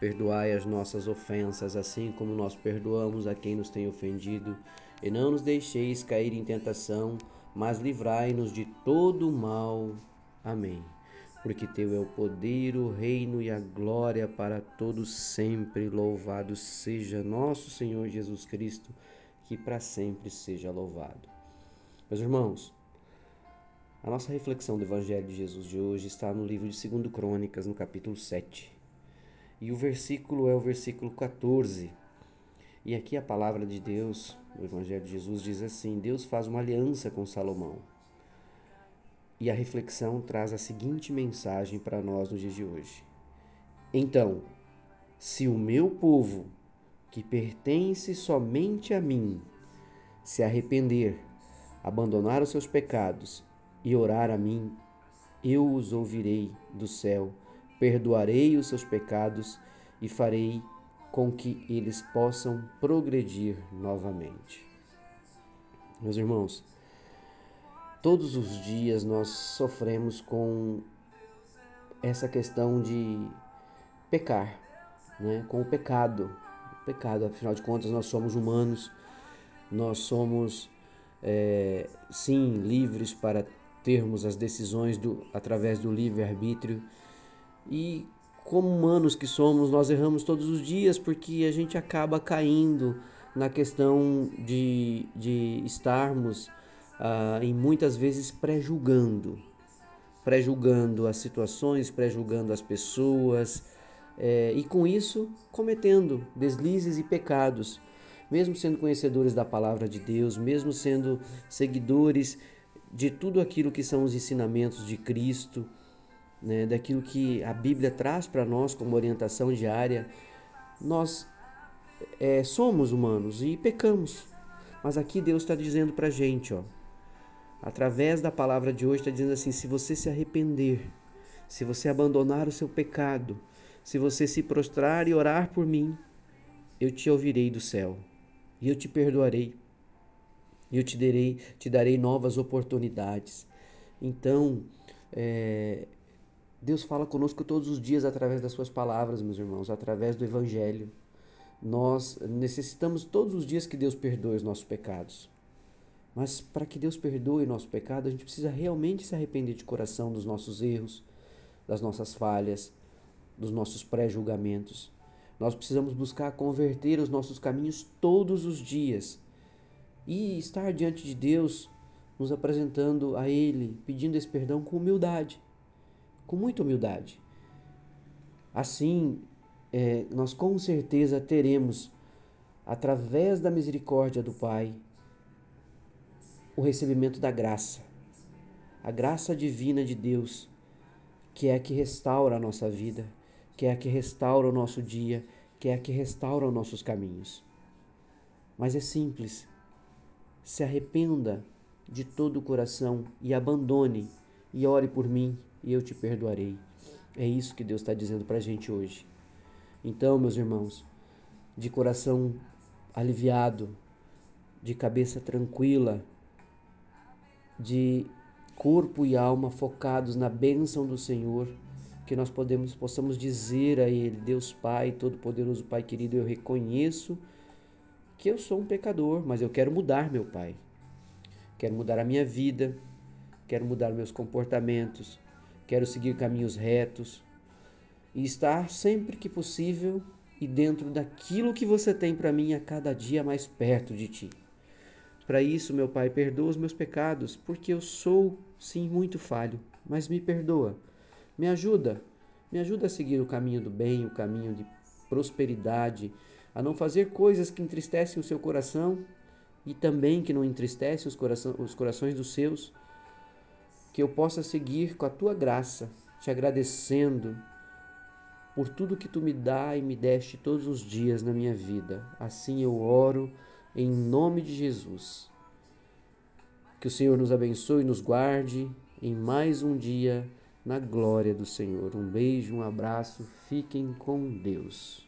Perdoai as nossas ofensas, assim como nós perdoamos a quem nos tem ofendido. E não nos deixeis cair em tentação, mas livrai-nos de todo o mal. Amém. Porque teu é o poder, o reino e a glória para todos sempre. Louvado seja nosso Senhor Jesus Cristo, que para sempre seja louvado. Meus irmãos, a nossa reflexão do Evangelho de Jesus de hoje está no livro de 2 Crônicas, no capítulo 7. E o versículo é o versículo 14. E aqui a palavra de Deus, o Evangelho de Jesus, diz assim: Deus faz uma aliança com Salomão. E a reflexão traz a seguinte mensagem para nós nos dias de hoje. Então, se o meu povo, que pertence somente a mim, se arrepender, abandonar os seus pecados e orar a mim, eu os ouvirei do céu perdoarei os seus pecados e farei com que eles possam progredir novamente. Meus irmãos, todos os dias nós sofremos com essa questão de pecar, né? com o pecado. O pecado, afinal de contas, nós somos humanos, nós somos, é, sim, livres para termos as decisões do, através do livre-arbítrio e como humanos que somos, nós erramos todos os dias porque a gente acaba caindo na questão de, de estarmos ah, em muitas vezes pré-julgando, pré-julgando as situações, pré-julgando as pessoas é, e com isso cometendo deslizes e pecados, mesmo sendo conhecedores da palavra de Deus, mesmo sendo seguidores de tudo aquilo que são os ensinamentos de Cristo né, daquilo que a Bíblia traz para nós como orientação diária, nós é, somos humanos e pecamos. Mas aqui Deus está dizendo para a gente, ó, através da palavra de hoje, está dizendo assim: se você se arrepender, se você abandonar o seu pecado, se você se prostrar e orar por mim, eu te ouvirei do céu e eu te perdoarei. E eu te darei, te darei novas oportunidades. Então, é, Deus fala conosco todos os dias através das suas palavras, meus irmãos, através do evangelho. Nós necessitamos todos os dias que Deus perdoe os nossos pecados. Mas para que Deus perdoe o nosso pecado, a gente precisa realmente se arrepender de coração dos nossos erros, das nossas falhas, dos nossos pré-julgamentos. Nós precisamos buscar converter os nossos caminhos todos os dias e estar diante de Deus, nos apresentando a Ele, pedindo esse perdão com humildade com muita humildade. Assim, é, nós com certeza teremos, através da misericórdia do Pai, o recebimento da graça, a graça divina de Deus, que é a que restaura a nossa vida, que é a que restaura o nosso dia, que é a que restaura os nossos caminhos. Mas é simples. Se arrependa de todo o coração e abandone e ore por mim e eu te perdoarei. É isso que Deus está dizendo para a gente hoje. Então, meus irmãos, de coração aliviado, de cabeça tranquila, de corpo e alma focados na bênção do Senhor, que nós podemos, possamos dizer a Ele, Deus Pai, Todo-Poderoso Pai querido, eu reconheço que eu sou um pecador, mas eu quero mudar, meu Pai. Quero mudar a minha vida, quero mudar meus comportamentos, quero seguir caminhos retos e estar sempre que possível e dentro daquilo que você tem para mim a cada dia mais perto de ti. Para isso, meu Pai, perdoa os meus pecados, porque eu sou, sim, muito falho, mas me perdoa. Me ajuda, me ajuda a seguir o caminho do bem, o caminho de prosperidade, a não fazer coisas que entristecem o seu coração e também que não entristecem os, coração, os corações dos seus que eu possa seguir com a tua graça, te agradecendo por tudo que tu me dá e me deste todos os dias na minha vida. Assim eu oro em nome de Jesus. Que o Senhor nos abençoe e nos guarde em mais um dia na glória do Senhor. Um beijo, um abraço, fiquem com Deus.